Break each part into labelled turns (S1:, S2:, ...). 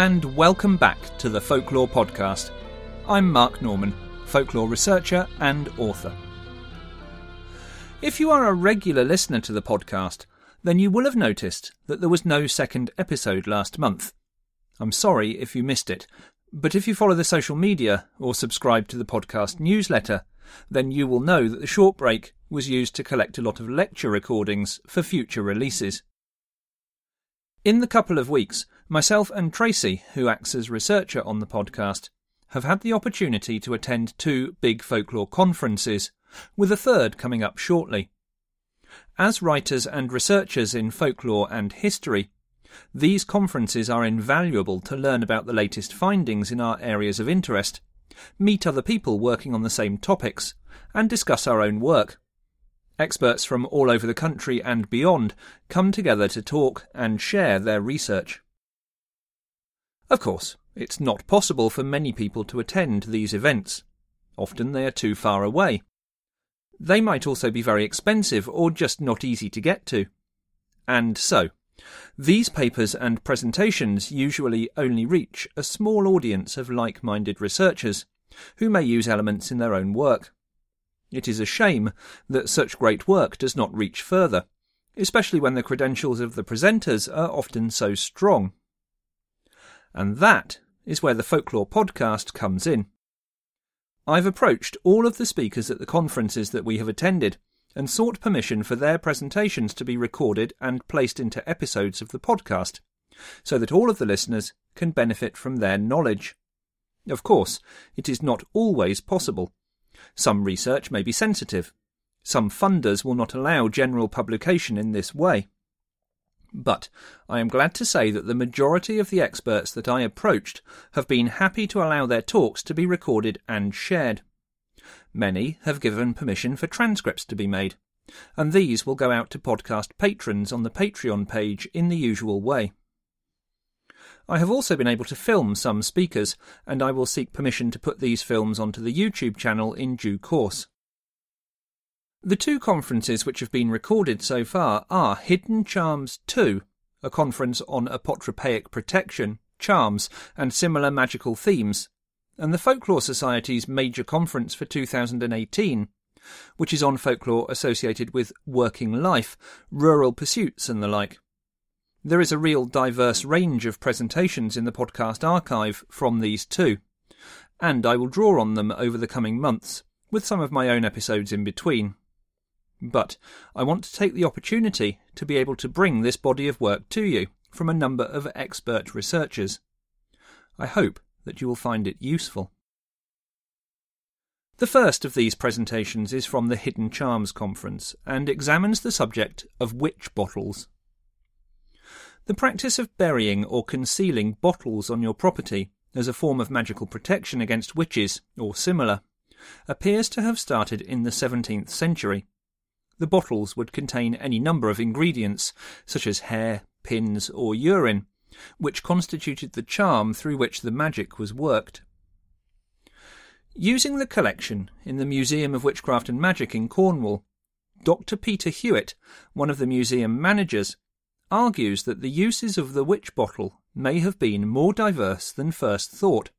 S1: And welcome back to the Folklore Podcast. I'm Mark Norman, folklore researcher and author. If you are a regular listener to the podcast, then you will have noticed that there was no second episode last month. I'm sorry if you missed it, but if you follow the social media or subscribe to the podcast newsletter, then you will know that the short break was used to collect a lot of lecture recordings for future releases. In the couple of weeks, myself and Tracy, who acts as researcher on the podcast, have had the opportunity to attend two big folklore conferences, with a third coming up shortly. As writers and researchers in folklore and history, these conferences are invaluable to learn about the latest findings in our areas of interest, meet other people working on the same topics, and discuss our own work. Experts from all over the country and beyond come together to talk and share their research. Of course, it's not possible for many people to attend these events. Often they are too far away. They might also be very expensive or just not easy to get to. And so, these papers and presentations usually only reach a small audience of like minded researchers, who may use elements in their own work. It is a shame that such great work does not reach further, especially when the credentials of the presenters are often so strong. And that is where the Folklore podcast comes in. I've approached all of the speakers at the conferences that we have attended and sought permission for their presentations to be recorded and placed into episodes of the podcast, so that all of the listeners can benefit from their knowledge. Of course, it is not always possible. Some research may be sensitive. Some funders will not allow general publication in this way. But I am glad to say that the majority of the experts that I approached have been happy to allow their talks to be recorded and shared. Many have given permission for transcripts to be made, and these will go out to podcast patrons on the Patreon page in the usual way. I have also been able to film some speakers, and I will seek permission to put these films onto the YouTube channel in due course. The two conferences which have been recorded so far are Hidden Charms 2, a conference on apotropaic protection, charms, and similar magical themes, and the Folklore Society's major conference for 2018, which is on folklore associated with working life, rural pursuits, and the like. There is a real diverse range of presentations in the podcast archive from these two, and I will draw on them over the coming months, with some of my own episodes in between. But I want to take the opportunity to be able to bring this body of work to you from a number of expert researchers. I hope that you will find it useful. The first of these presentations is from the Hidden Charms Conference and examines the subject of witch bottles. The practice of burying or concealing bottles on your property as a form of magical protection against witches or similar appears to have started in the 17th century. The bottles would contain any number of ingredients, such as hair, pins, or urine, which constituted the charm through which the magic was worked. Using the collection in the Museum of Witchcraft and Magic in Cornwall, Dr. Peter Hewitt, one of the museum managers, argues that the uses of the witch bottle may have been more diverse than first thought,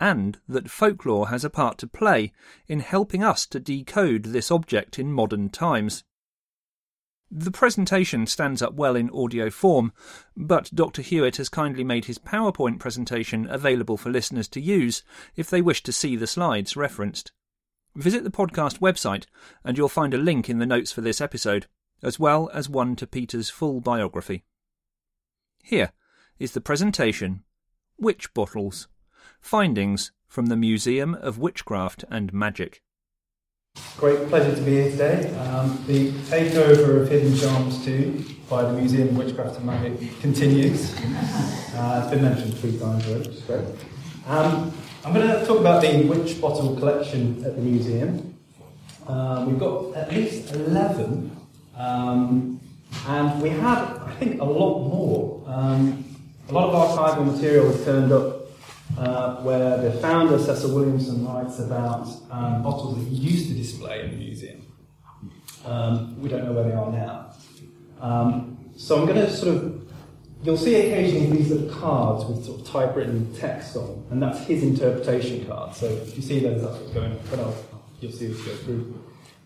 S1: and that folklore has a part to play in helping us to decode this object in modern times. The presentation stands up well in audio form, but Dr. Hewitt has kindly made his PowerPoint presentation available for listeners to use if they wish to see the slides referenced. Visit the podcast website and you'll find a link in the notes for this episode, as well as one to Peter's full biography. Here is the presentation Witch Bottles Findings from the Museum of Witchcraft and Magic.
S2: Great pleasure to be here today. Um, the takeover of Hidden Charms 2 by the Museum of Witchcraft and Magic continues. Uh, it's been mentioned three times already, which is great. Um, I'm going to talk about the witch bottle collection at the museum. Uh, we've got at least 11, um, and we had, I think, a lot more. Um, a lot of archival material has turned up uh, where the founder, Cecil Williamson, writes about um, bottles that he used to display in the museum. Um, we don't know where they are now. Um, so I'm going to sort of you'll see occasionally these little cards with sort of typewritten text on, and that's his interpretation card. So if you see those, that's what's going on. You'll see as we go through.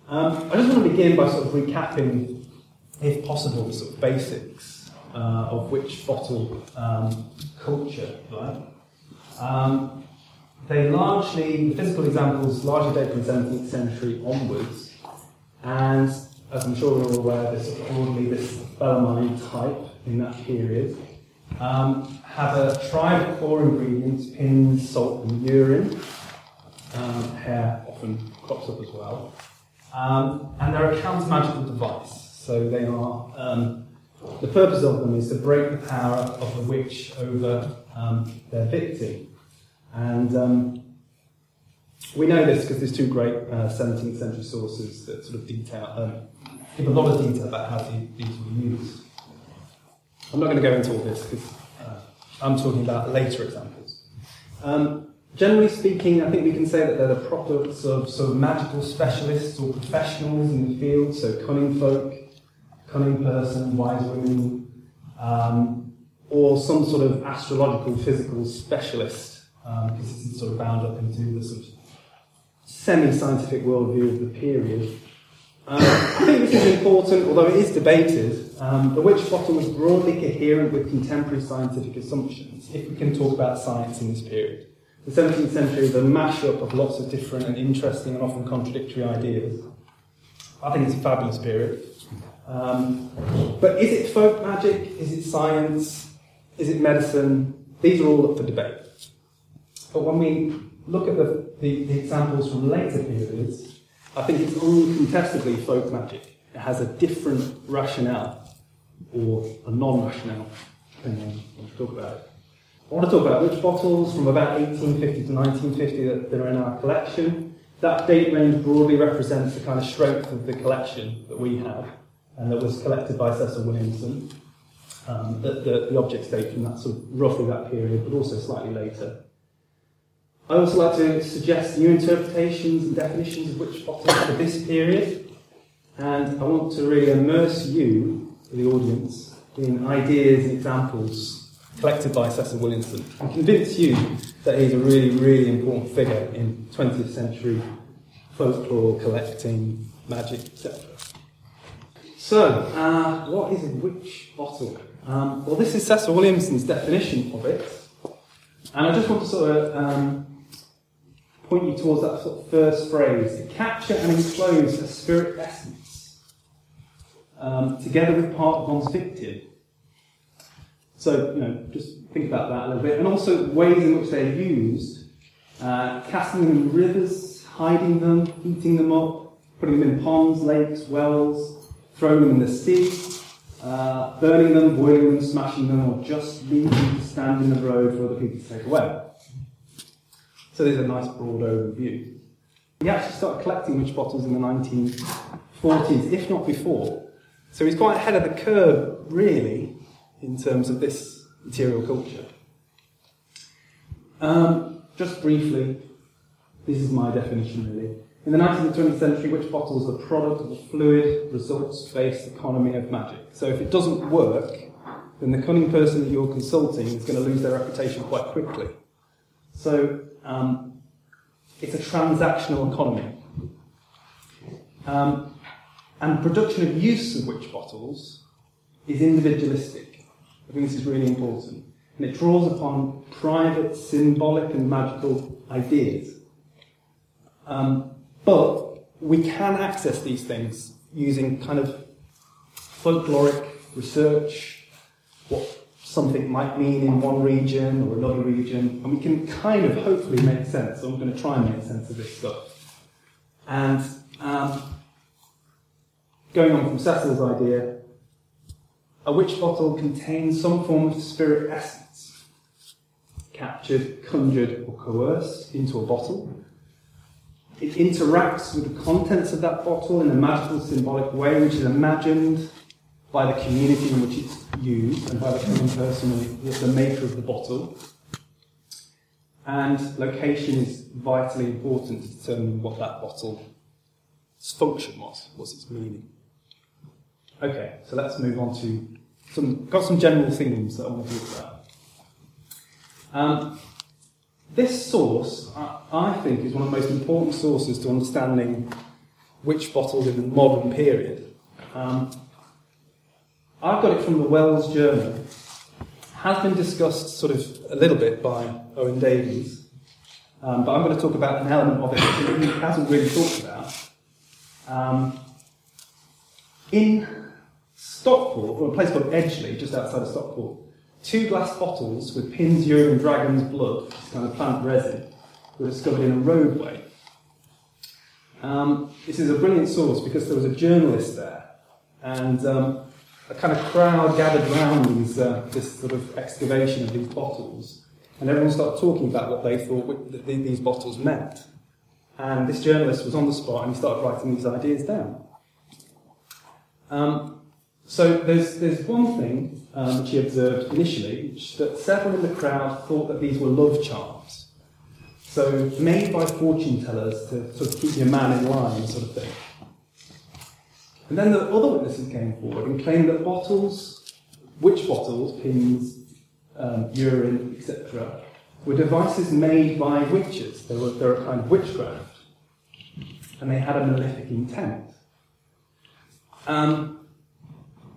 S2: Um, I just want to begin by sort of recapping, if possible, the sort of basics uh, of witch bottle um, culture, right? Um, they largely, the physical examples largely date from the 17th century onwards, and as I'm sure we're all aware, this broadly this Bellarmine type in that period. Um, have a tribe of core ingredients, pins, salt, and urine. Um, hair often crops up as well. Um, and they're a counter magical device. So they are, um, the purpose of them is to break the power of the witch over um, their victim. And um, we know this because there's two great uh, 17th century sources that sort of detail, um, give a lot of detail about how these were used. I'm not going to go into all this because uh, I'm talking about later examples. Um, generally speaking, I think we can say that they're the products of sort of magical specialists or professionals in the field, so cunning folk, cunning person, wise women, um, or some sort of astrological, physical specialist, because um, it's sort of bound up into the sort of semi-scientific worldview of the period. Um, I think this is important, although it is debated. Um, the witch bottle was broadly coherent with contemporary scientific assumptions, if we can talk about science in this period. The 17th century is a mashup of lots of different and interesting and often contradictory ideas. I think it's a fabulous period. Um, but is it folk magic? Is it science? Is it medicine? These are all up for debate. But when we look at the, the, the examples from later periods, I think it's uncontestably folk magic. It has a different rationale, or a non rationale, depending on what you talk about. I want to talk about witch bottles from about 1850 to 1950 that, that are in our collection. That date range broadly represents the kind of strength of the collection that we have, and that was collected by Cecil Williamson. Um, the, the, the objects date from that sort of roughly that period, but also slightly later. I also like to suggest new interpretations and definitions of witch bottles for this period, and I want to really immerse you, the audience, in ideas and examples collected by Cecil Williamson and convince you that he's a really, really important figure in 20th century folklore, collecting, magic, etc. So, uh, what is a witch bottle? Um, well, this is Cecil Williamson's definition of it, and I just want to sort of um, point you towards that sort of first phrase to capture and enclose a spirit essence um, together with part of one's victim. So, you know, just think about that a little bit. And also ways in which they're used uh, casting them in rivers, hiding them, heating them up, putting them in ponds, lakes, wells, throwing them in the sea, uh, burning them, boiling them, smashing them, or just leaving them to stand in the road for other people to take away. So there's a nice broad overview. He actually started collecting witch bottles in the 1940s, if not before. So he's quite ahead of the curve, really, in terms of this material culture. Um, just briefly, this is my definition, really. In the 19th and 20th century, witch bottles are the product of a fluid, results-based economy of magic. So if it doesn't work, then the cunning person that you're consulting is going to lose their reputation quite quickly. So um, it's a transactional economy. Um, and production of use of witch bottles is individualistic. I think this is really important. And it draws upon private, symbolic, and magical ideas. Um, but we can access these things using kind of folkloric research, what something might mean in one region or another region, and we can kind of hopefully make sense. So I'm going to try and make sense of this stuff. And um, going on from Cecil's idea, a witch bottle contains some form of spirit essence, captured, conjured, or coerced into a bottle. It interacts with the contents of that bottle in a magical, symbolic way, which is imagined by the community in which it's used and by the common person the maker of the bottle. And location is vitally important to determine what that bottle's function was, what's its meaning. Okay, so let's move on to some, got some general themes that I want to talk about. Um, this source, I, I think, is one of the most important sources to understanding witch bottles in the modern period. Um, I've got it from the Wells Journal. Has been discussed sort of a little bit by Owen Davies, um, but I'm going to talk about an element of it that he hasn't really talked about. Um, in Stockport, or a place called Edgeley, just outside of Stockport, two glass bottles with Pin's urine and dragon's blood, kind of plant resin, were discovered in a roadway. Um, this is a brilliant source because there was a journalist there, and um, a kind of crowd gathered around these, uh, this sort of excavation of these bottles, and everyone started talking about what they thought these bottles meant. And this journalist was on the spot and he started writing these ideas down. Um, so there's, there's one thing um, which he observed initially, which, that several in the crowd thought that these were love charms. So made by fortune tellers to sort of keep your man in line, sort of thing. And then the other witnesses came forward and claimed that bottles, witch bottles, pins, um, urine, etc., were devices made by witches. They were, they were a kind of witchcraft. And they had a malefic intent. Um,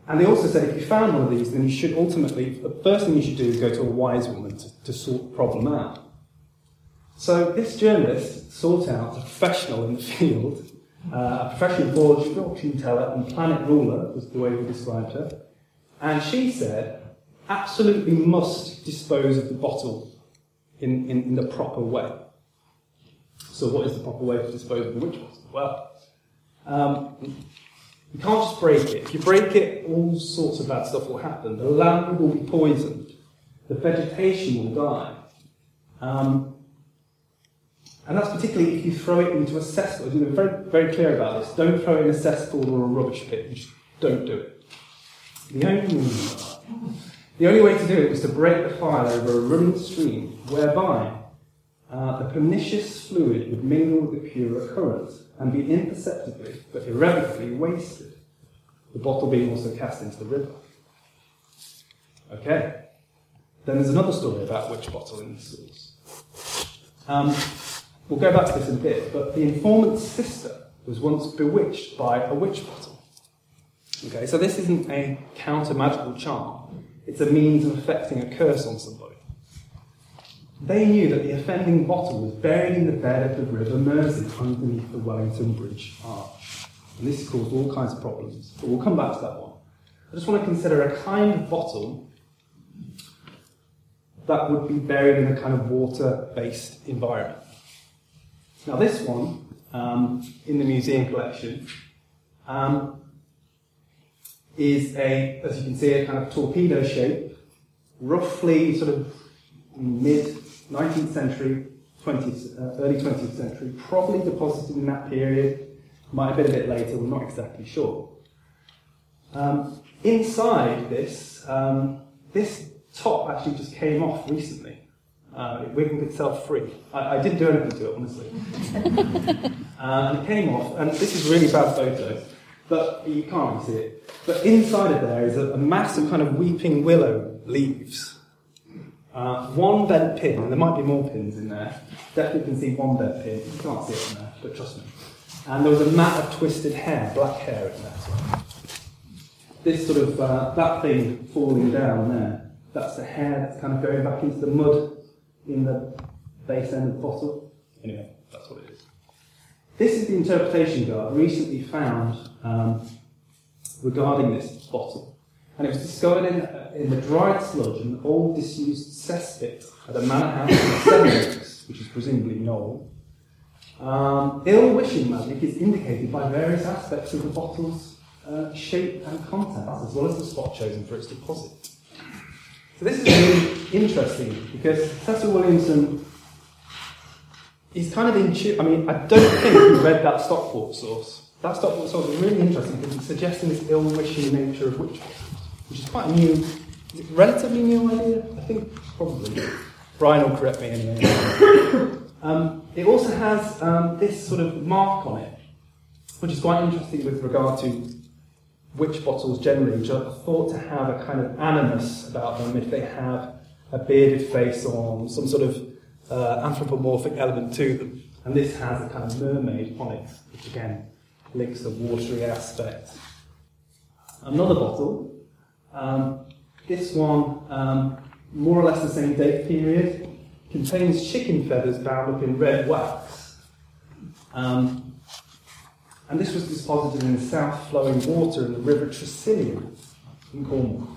S2: and they also said if you found one of these, then you should ultimately, the first thing you should do is go to a wise woman to, to sort the problem out. So this journalist sought out a professional in the field uh, a professional fortune teller and planet ruler, was the way we described her. And she said, absolutely must dispose of the bottle in, in, in the proper way. So, what is the proper way to dispose of the witch bottle? Well, um, you can't just break it. If you break it, all sorts of bad stuff will happen. The land will be poisoned, the vegetation will die. Um, and that's particularly if you throw it into a cesspool. We're very, very clear about this. Don't throw it in a cesspool or a rubbish pit. You just don't do it. The only, the only way to do it was to break the fire over a running stream whereby uh, the pernicious fluid would mingle with the purer current and be imperceptibly but irrevocably wasted, the bottle being also cast into the river. Okay. Then there's another story about witch bottle in the source. Um, We'll go back to this in a bit, but the informant's sister was once bewitched by a witch bottle. Okay, so this isn't a counter magical charm, it's a means of effecting a curse on somebody. They knew that the offending bottle was buried in the bed of the River Mersey underneath the Wellington Bridge Arch. And this caused all kinds of problems, but we'll come back to that one. I just want to consider a kind of bottle that would be buried in a kind of water based environment. Now, this one um, in the museum collection um, is a, as you can see, a kind of torpedo shape, roughly sort of mid 19th century, 20th, uh, early 20th century, probably deposited in that period. Might have been a bit later, we're not exactly sure. Um, inside this, um, this top actually just came off recently. Uh, Wigan itself free. I, I, didn't do anything to it, honestly. and it came off, and this is really bad photo, but you can't really see it. But inside of there is a, a mass of kind of weeping willow leaves. Uh, one bent pin, and there might be more pins in there. Definitely can see one bent pin. You can't see it in there, but trust me. And there was a mat of twisted hair, black hair in there. This sort of, uh, that thing falling down there, that's the hair that's kind of going back into the mud in the base end of the bottle. Anyway, that's what it is. This is the interpretation guard recently found um, regarding this bottle. And it was discovered in, uh, in the dried sludge of an old disused cesspit at a manor house in Sedgwick, which is presumably Knowle. Um, ill wishing magic is indicated by various aspects of the bottle's uh, shape and contents, as well as the spot chosen for its deposit. So this is really interesting because Cecil Williamson he's kind of in tune. I mean, I don't think he read that Stockport source. That Stockport source is really interesting because it's suggesting this ill-wishing nature of witchcraft, which is quite a new, relatively new idea. I think probably. Brian will correct me anyway. um, it also has um, this sort of mark on it, which is quite interesting with regard to witch bottles generally, which are thought to have a kind of animus about them if they have a bearded face or some sort of uh, anthropomorphic element to them. And this has a kind of mermaid on it, which again links the watery aspect. Another bottle, um, this one, um, more or less the same date period, contains chicken feathers bound up in red wax. Um, and this was deposited in south flowing water in the River Tresillian in Cornwall.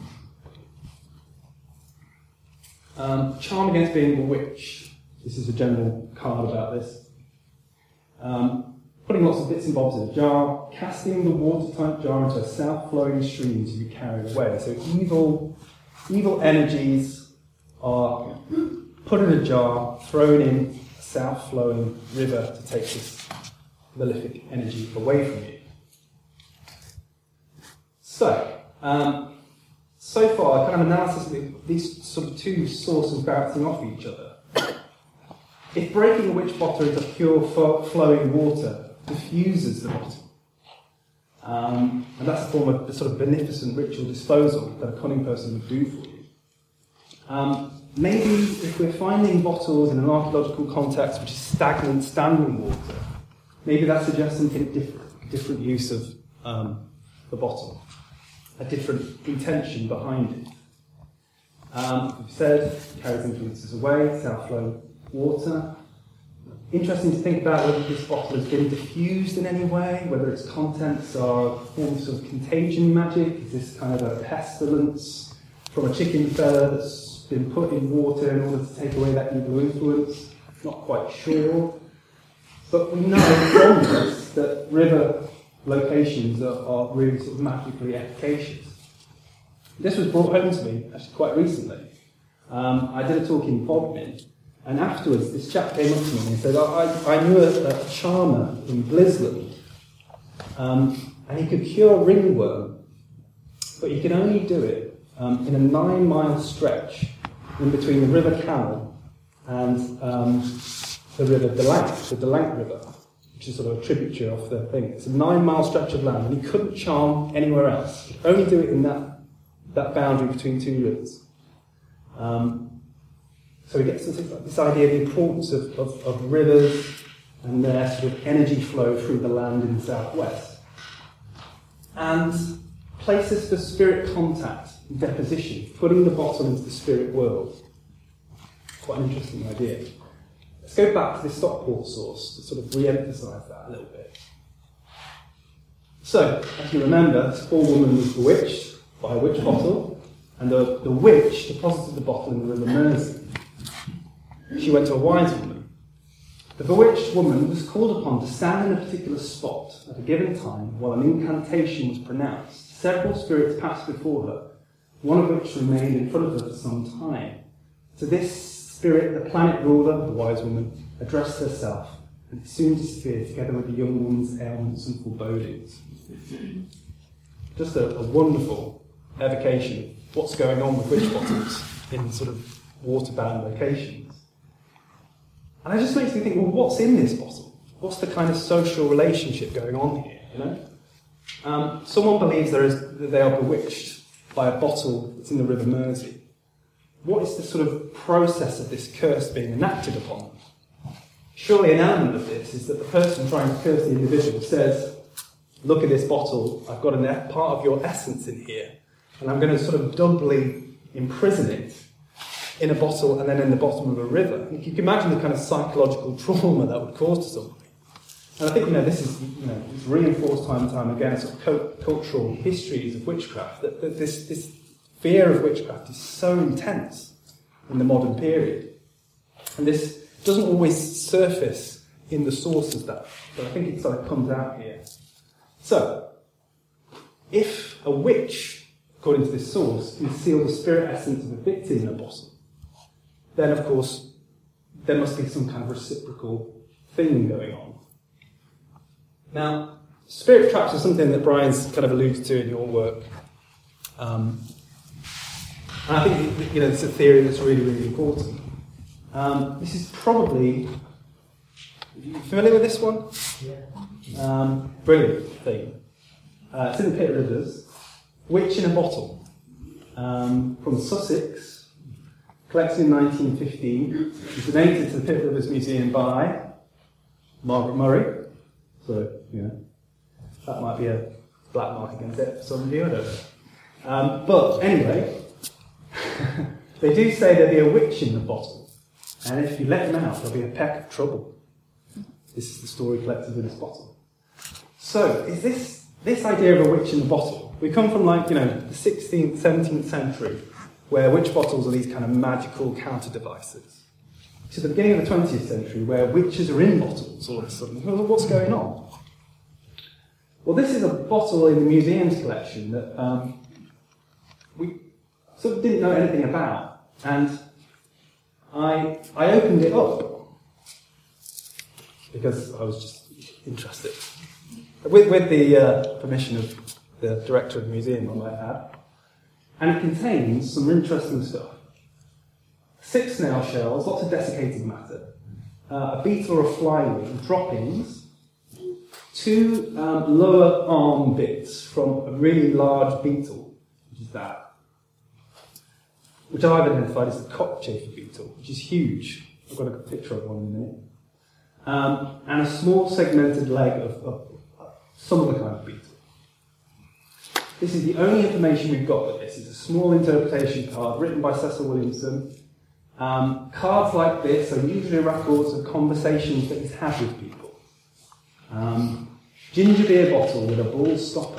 S2: Um, charm against being bewitched. This is a general card about this. Um, putting lots of bits and bobs in a jar, casting the watertight jar into a south flowing stream to be carried away. So evil, evil energies are put in a jar, thrown in a south flowing river to take this malefic energy away from you. So, um, so far, kind of analysis of these sort of two sources bouncing off each other. If breaking a witch bottle into pure flowing water diffuses the bottle, um, and that's a form of sort of beneficent ritual disposal that a cunning person would do for you. Um, maybe if we're finding bottles in an archaeological context which is stagnant standing water, maybe that suggests something different, different use of um, the bottle a different intention behind it. Um, we've said carries influences away, south flow water. Interesting to think about whether this bottle has been diffused in any way, whether its contents are forms of contagion magic. Is this kind of a pestilence from a chicken feather that's been put in water in order to take away that evil influence? Not quite sure. But we know from this that river locations are, are really sort of magically efficacious. This was brought home to me actually quite recently. Um, I did a talk in Bodmin, and afterwards this chap came up to me and said, I, I knew a, a charmer in Blisland, um, and he could cure ringworm, but he could only do it um, in a nine mile stretch in between the River Camel and um, the River Delank, the Delank River which is sort of a tributary of the thing. It's a nine mile stretch of land, and he couldn't charm anywhere else. He could only do it in that, that boundary between two rivers. Um, so we get this idea of the importance of, of, of, rivers and their sort of energy flow through the land in the southwest. And places for spirit contact deposition, putting the bottle into the spirit world. Quite an interesting idea. Let's go back to the Stockport source to sort of re-emphasise that a little bit. So, as you remember, this poor woman was bewitched by a witch bottle, and the, the witch deposited the bottle in the River Mersey. She went to a wise woman. The bewitched woman was called upon to stand in a particular spot at a given time while an incantation was pronounced. Several spirits passed before her, one of which remained in front of her for some time. To this Spirit, the planet ruler, the wise woman, addressed herself, and soon disappeared together with the young woman's ailments and forebodings. Just a, a wonderful evocation of what's going on with witch bottles in sort of water-bound locations. And it just makes me think, well, what's in this bottle? What's the kind of social relationship going on here? You know, um, someone believes there is that they are bewitched by a bottle that's in the River Mersey what is the sort of process of this curse being enacted upon them? Surely an element of this is that the person trying to curse the individual says, Look at this bottle, I've got a part of your essence in here, and I'm going to sort of doubly imprison it in a bottle and then in the bottom of a river. You can imagine the kind of psychological trauma that would cause to somebody. And I think you know this is you know it's reinforced time and time again, sort of cultural histories of witchcraft that, that this this fear of witchcraft is so intense in the modern period. And this doesn't always surface in the sources that, but I think it sort of comes out here. So, if a witch, according to this source, can seal the spirit essence of a victim in a bottle, then of course there must be some kind of reciprocal thing going on. Now, spirit traps are something that Brian's kind of alluded to in your work. Um, and I think you know it's a theory that's really, really important. Um, this is probably. Are you familiar with this one?
S3: Yeah.
S2: Um, brilliant thing. Uh, it's in the Pitt Rivers. Witch in a Bottle um, from Sussex, collected in 1915, it's donated to the Pitt Rivers Museum by Margaret Murray. So, you know, that might be a black mark against it for some of you, I don't know. Um, but anyway, they do say there'll be a witch in the bottle, and if you let them out, there'll be a peck of trouble. This is the story collected in this bottle. So, is this this idea of a witch in the bottle? We come from like you know the 16th, 17th century, where witch bottles are these kind of magical counter devices. To the beginning of the 20th century, where witches are in bottles all of a sudden. What's going on? Well, this is a bottle in the museum's collection that um, we sort of didn't know anything about. And I, I opened it up because I was just interested. With, with the uh, permission of the director of the museum, I might add. And it contains some interesting stuff. Six snail shells, lots of desiccated matter, uh, a beetle or a flywing, droppings, two um, lower arm bits from a really large beetle, which is that, which I've identified as the cockchafer beetle, which is huge. I've got a picture of one in a minute. Um, and a small segmented leg of, of, of some other kind of beetle. This is the only information we've got with this. It's a small interpretation card written by Cecil Williamson. Um, cards like this are usually records of conversations that he's had with people. Um, ginger beer bottle with a bull stopper.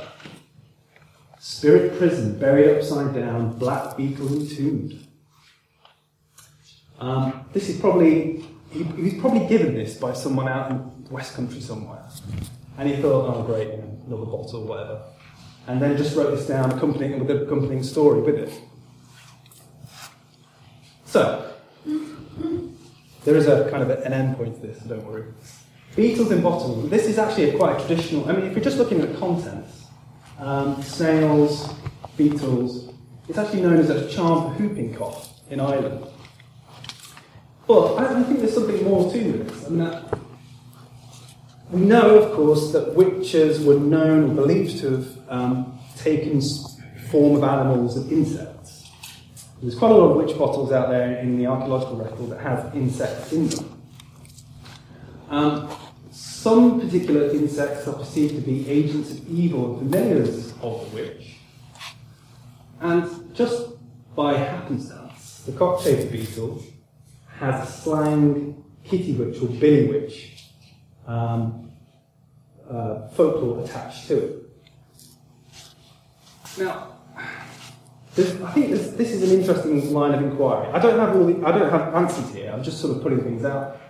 S2: Spirit prison buried upside down, black beetle entombed. Um, this is probably, he, he, was probably given this by someone out in the West Country somewhere. And he thought, oh great, another bottle, whatever. And then just wrote this down, accompanying with the accompanying story with it. So, there is a kind of an end point to this, so don't worry. Beetles in bottles. This is actually a quite a traditional. I mean, if you're just looking at the contents, um, snails, beetles, it's actually known as a charm for whooping cough in Ireland. But I, I think there's something more to this. Mean, that, we know, of course, that witches were known or believed to have um, taken form of animals and insects. There's quite a lot of witch bottles out there in the archaeological record that have insects in them. Um, some particular insects are perceived to be agents of evil familiars of the witch. And just by happenstance, the cockchafer beetle has a slang kitty witch or billy witch um, uh, folklore attached to it. Now, I think this, this, is an interesting line of inquiry. I don't have all the, I don't have answers here. I'm just sort of putting things out.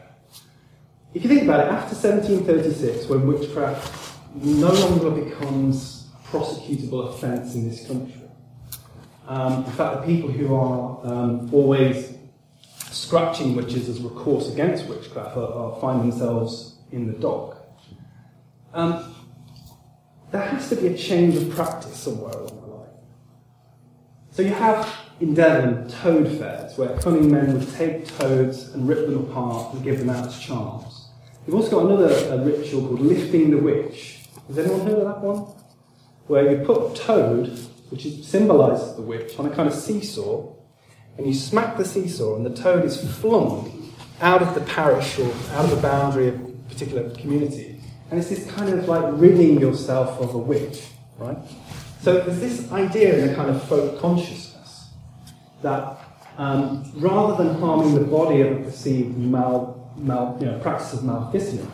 S2: If you think about it, after 1736, when witchcraft no longer becomes a prosecutable offence in this country, um, in fact, the people who are um, always scratching witches as recourse against witchcraft are, are find themselves in the dock. Um, there has to be a change of practice somewhere along the line. So you have in Devon toad fairs, where cunning men would take toads and rip them apart and give them out as charms. You've also got another ritual called lifting the witch. Has anyone heard of that one? Where you put toad, which symbolises the witch, on a kind of seesaw, and you smack the seesaw, and the toad is flung out of the parish or out of the boundary of a particular community. And it's this kind of like ridding yourself of a witch, right? So there's this idea in a kind of folk consciousness that um, rather than harming the body of a perceived mal, mal, you know, practice of maleficence,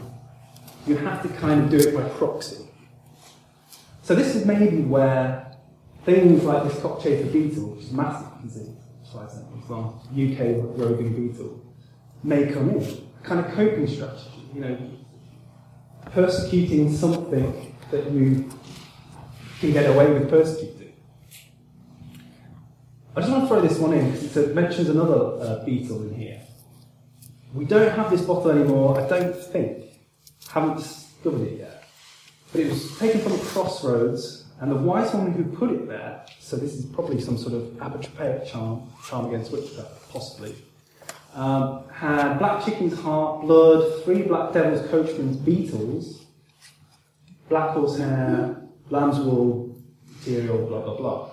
S2: you have to kind of do it by proxy. So this is maybe where things like this cockchafer beetle, which is massive, you can see, from UK roving beetle, may come in. A kind of coping strategy, you know, persecuting something that you can get away with persecuting. I just want to throw this one in because it mentions another uh, beetle in here. We don't have this bottle anymore, I don't think. Haven't discovered it yet. But it was taken from a crossroads, and the wise woman who put it there, so this is probably some sort of apotropaic charm, charm against witchcraft, possibly, um, had black chicken's heart, blood, three black devil's coachman's beetles, black horse hair, lamb's wool, material, blah, blah, blah.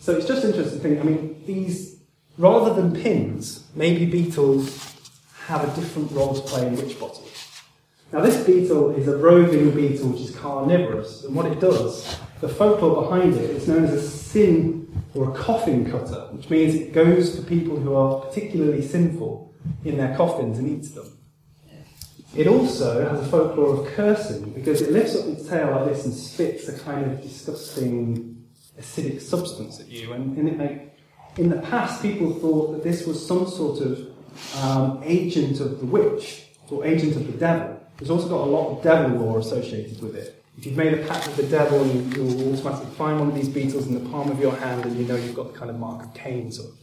S2: So it's just interesting to think, I mean, these, rather than pins, maybe beetles have a different role to play in witch bottles. Now, this beetle is a roving beetle which is carnivorous, and what it does, the folklore behind it, is known as a sin or a coffin cutter, which means it goes for people who are particularly sinful in their coffins and eats them. It also has a folklore of cursing because it lifts up its tail like this and spits a kind of disgusting acidic substance at you. And, and it in the past, people thought that this was some sort of um, agent of the witch or agent of the devil. It's also got a lot of devil lore associated with it. If you've made a pact with the devil, you, you'll automatically find one of these beetles in the palm of your hand and you know you've got the kind of mark of Cain sort of.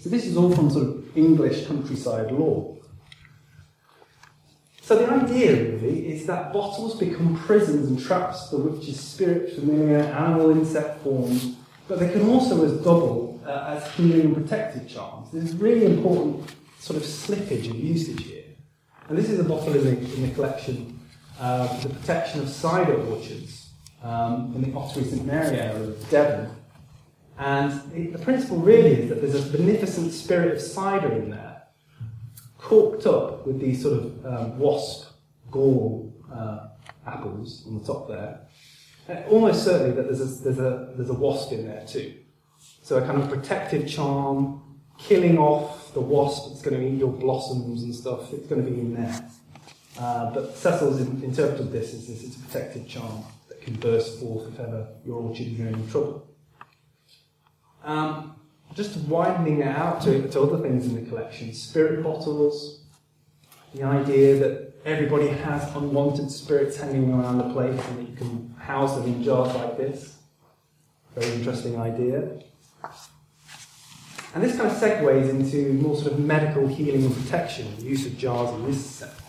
S2: So this is all from sort of English countryside lore. So the idea really is that bottles become prisons and traps for witches' spirit, familiar, animal, insect forms, but they can also as double uh, as healing and protective charms. There's really important sort of slippage of usage here. And this is a bottle in the, in the collection uh, the protection of cider orchards um, in the Ottery St Mary area of Devon. And it, the principle really is that there's a beneficent spirit of cider in there, corked up with these sort of um, wasp gall uh, apples on the top there. Uh, almost certainly that there's a, there's, a, there's a wasp in there too. So a kind of protective charm, killing off the wasp that's going to eat your blossoms and stuff. It's going to be in there. Uh, but Cecil's in, interpreted this as this, it's a protective charm that can burst forth if ever your orchard is in trouble. Um, just widening it out to, to other things in the collection, spirit bottles, the idea that everybody has unwanted spirits hanging around the place and that you can house them in jars like this. Very interesting idea. And this kind of segues into more sort of medical healing and protection, the use of jars in this sense.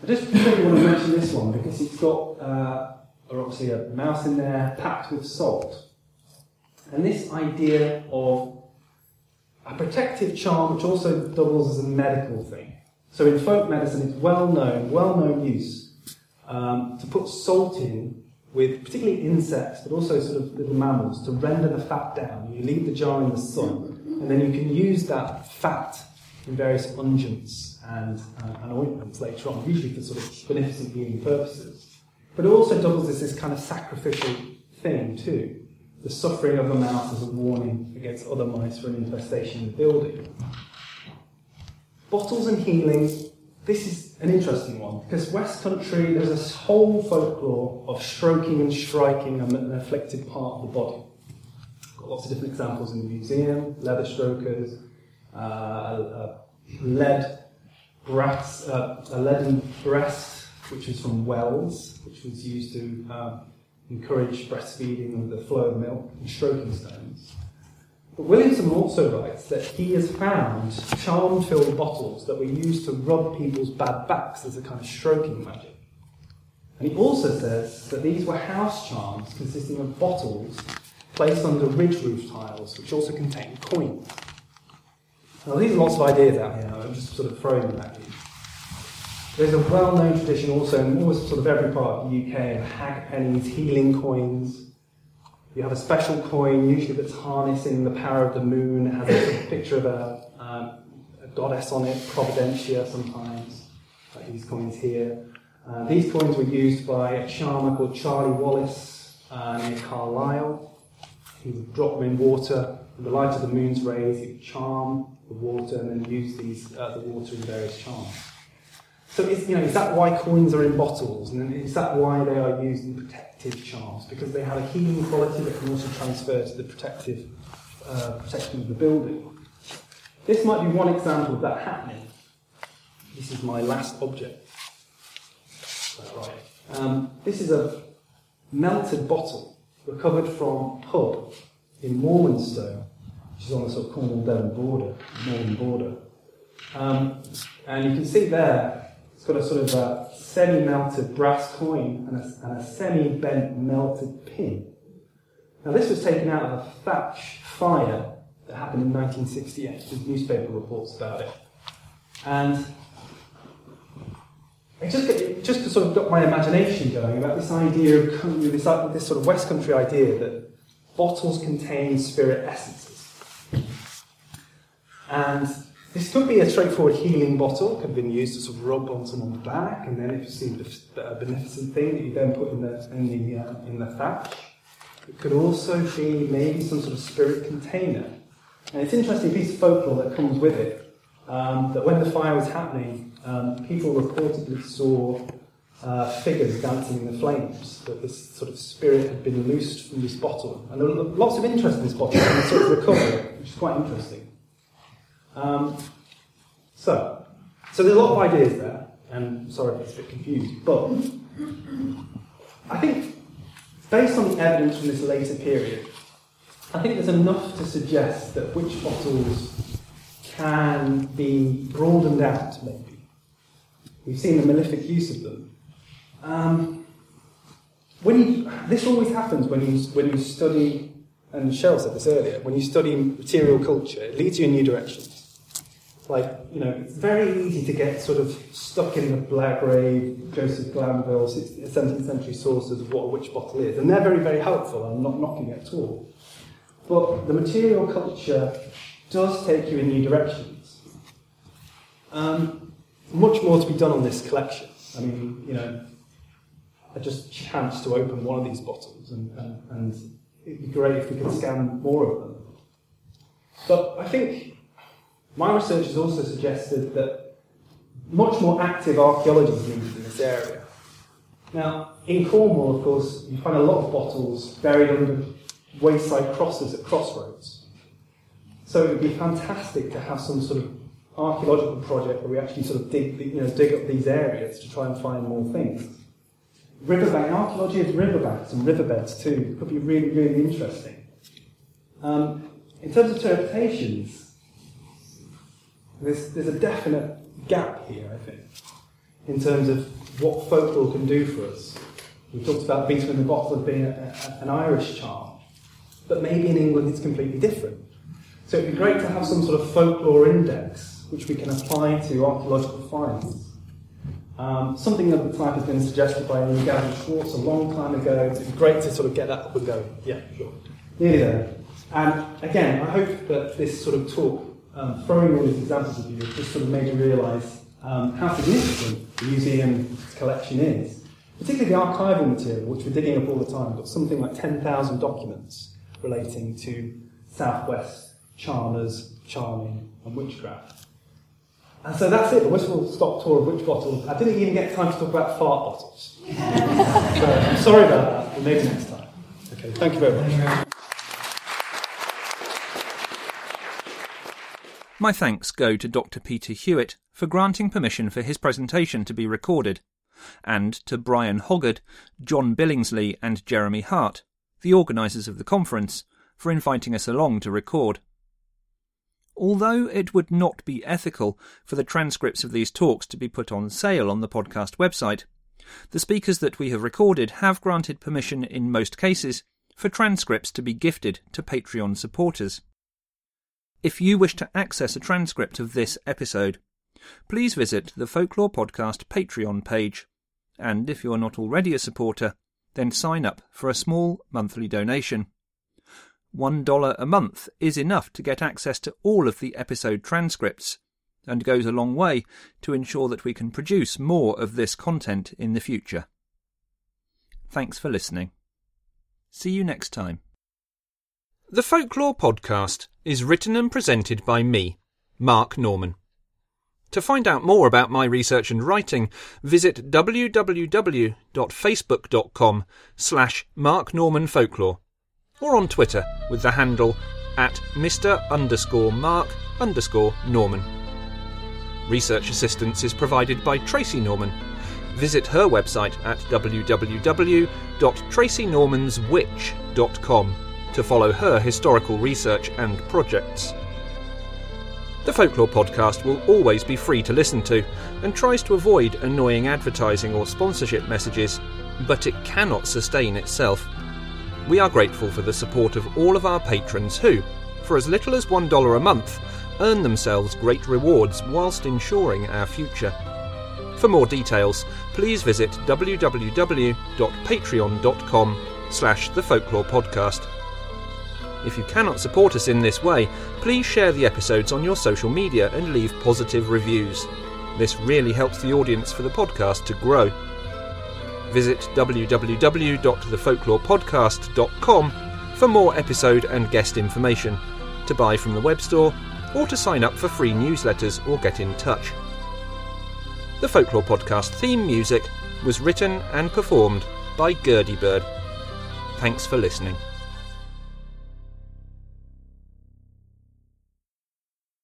S2: I just really want to mention this one because it's got uh, obviously a mouse in there packed with salt. And this idea of a protective charm which also doubles as a medical thing. So in folk medicine, it's well known, well known use um, to put salt in with particularly insects, but also sort of little mammals, to render the fat down. You leave the jar in the sun, and then you can use that fat in various unguents and, uh, and ointments later on, usually for sort of beneficent healing purposes. But it also doubles as this kind of sacrificial thing too. The suffering of a mouse as a warning against other mice for an infestation in the building. Bottles and healing, this is an interesting one because West Country, there's this whole folklore of stroking and striking an afflicted part of the body. Got lots of different examples in the museum leather strokers, uh, a, a lead brass, uh, a leaden breast, which was from Wells, which was used to um, encourage breastfeeding and the flow of milk, and stroking stones. But Williamson also writes that he has found charm filled bottles that were used to rub people's bad backs as a kind of stroking magic. And he also says that these were house charms consisting of bottles placed under ridge roof tiles, which also contained coins. Now, these are lots of ideas out here, I'm just sort of throwing them at you. There's a well known tradition also in almost sort of every part of the UK of hag pennies, healing coins, you have a special coin, usually that's harnessing the power of the moon. It has a picture of a, um, a goddess on it, Providentia sometimes, like these coins here. Uh, these coins were used by a charmer called Charlie Wallace uh, near Carlisle. He would drop them in water, in the light of the moon's rays, he would charm the water and then use these, uh, the water in various charms. So is, you know, is that why coins are in bottles? And is that why they are used in protective charms? Because they have a healing quality that can also transfer to the protective uh, protection of the building. This might be one example of that happening. This is my last object. Um, this is a melted bottle recovered from pub in Morwenstow, which is on the sort of Cornwall Devon border, northern border. Um, and you can see there it's got a sort of a semi-melted brass coin and a, and a semi-bent melted pin. Now this was taken out of a thatch fire that happened in 1968. There's newspaper reports about it. And it just, it just sort of got my imagination going about this idea of this, this sort of West Country idea that bottles contain spirit essences. And this could be a straightforward healing bottle, could have been used to sort of rub on someone's back, and then if you see a beneficent thing that you then put in the, in the, uh, in the thatch. It could also be maybe some sort of spirit container. And it's an interesting piece of folklore that comes with it, um, that when the fire was happening, um, people reportedly saw uh, figures dancing in the flames, that this sort of spirit had been loosed from this bottle. And there was lots of interest in this bottle and sort of recovery, which is quite interesting. Um, so, so there's a lot of ideas there, and sorry if it's a bit confused, but I think based on the evidence from this later period, I think there's enough to suggest that witch bottles can be broadened out, maybe. We've seen the malefic use of them. Um, when you, this always happens when you, when you study, and Cheryl said this earlier, when you study material culture, it leads you in new directions. Like, you know, it's very easy to get sort of stuck in the Blagrave, Joseph Glanville, 17th century sources of what a witch bottle is. And they're very, very helpful. I'm not knocking it at all. But the material culture does take you in new directions. Um, much more to be done on this collection. I mean, you know, I just chanced to open one of these bottles, and, and, and it'd be great if we could scan more of them. But I think my research has also suggested that much more active archaeology is needed in this area. Now, in Cornwall, of course, you find a lot of bottles buried under wayside crosses at crossroads. So it would be fantastic to have some sort of archaeological project where we actually sort of dig, you know, dig up these areas to try and find more things. Riverbank, archaeology of riverbanks and riverbeds too could be really, really interesting. Um, in terms of interpretations, there's, there's a definite gap here, I think, in terms of what folklore can do for us. We talked about beetle in the bottle as being a, a, an Irish charm, but maybe in England it's completely different. So it'd be great to have some sort of folklore index which we can apply to archaeological finds. Um, something of the type has been suggested by Gavin Schwartz a long time ago. It'd be great to sort of get that up and going. Yeah, sure. Nearly there. And again, I hope that this sort of talk, um, throwing all these examples at you, just sort of made you realise um, how significant the museum's collection is. Particularly the archival material, which we're digging up all the time, We've got something like 10,000 documents relating to Southwest, charmers, charming, and witchcraft. And so that's it, the whistle stop tour of witch bottles. I didn't even get time to talk about fart bottles. so I'm sorry about that, but maybe next time. Okay, thank you very much.
S1: My thanks go to Dr. Peter Hewitt for granting permission for his presentation to be recorded, and to Brian Hoggard, John Billingsley, and Jeremy Harte, the organisers of the conference, for inviting us along to record. Although it would not be ethical for the transcripts of these talks to be put on sale on the podcast website, the speakers that we have recorded have granted permission in most cases for transcripts to be gifted to Patreon supporters. If you wish to access a transcript of this episode, please visit the Folklore Podcast Patreon page, and if you are not already a supporter, then sign up for a small monthly donation. $1 a month is enough to get access to all of the episode transcripts and goes a long way to ensure that we can produce more of this content in the future. Thanks for listening. See you next time. The Folklore Podcast is written and presented by me, Mark Norman. To find out more about my research and writing, visit www.facebook.com slash marknormanfolklore or on Twitter with the handle at Mr underscore Mark underscore Norman. Research assistance is provided by Tracy Norman. Visit her website at www.tracynormanswitch.com to follow her historical research and projects. The Folklore podcast will always be free to listen to and tries to avoid annoying advertising or sponsorship messages, but it cannot sustain itself. We are grateful for the support of all of our patrons who, for as little as $1 a month, earn themselves great rewards whilst ensuring our future. For more details, please visit www.patreon.com slash the folklore podcast. If you cannot support us in this way, please share the episodes on your social media and leave positive reviews. This really helps the audience for the podcast to grow. Visit www.thefolklorepodcast.com for more episode and guest information, to buy from the web store, or to sign up for free newsletters or get in touch. The Folklore Podcast theme music was written and performed by Gurdy Bird. Thanks for listening.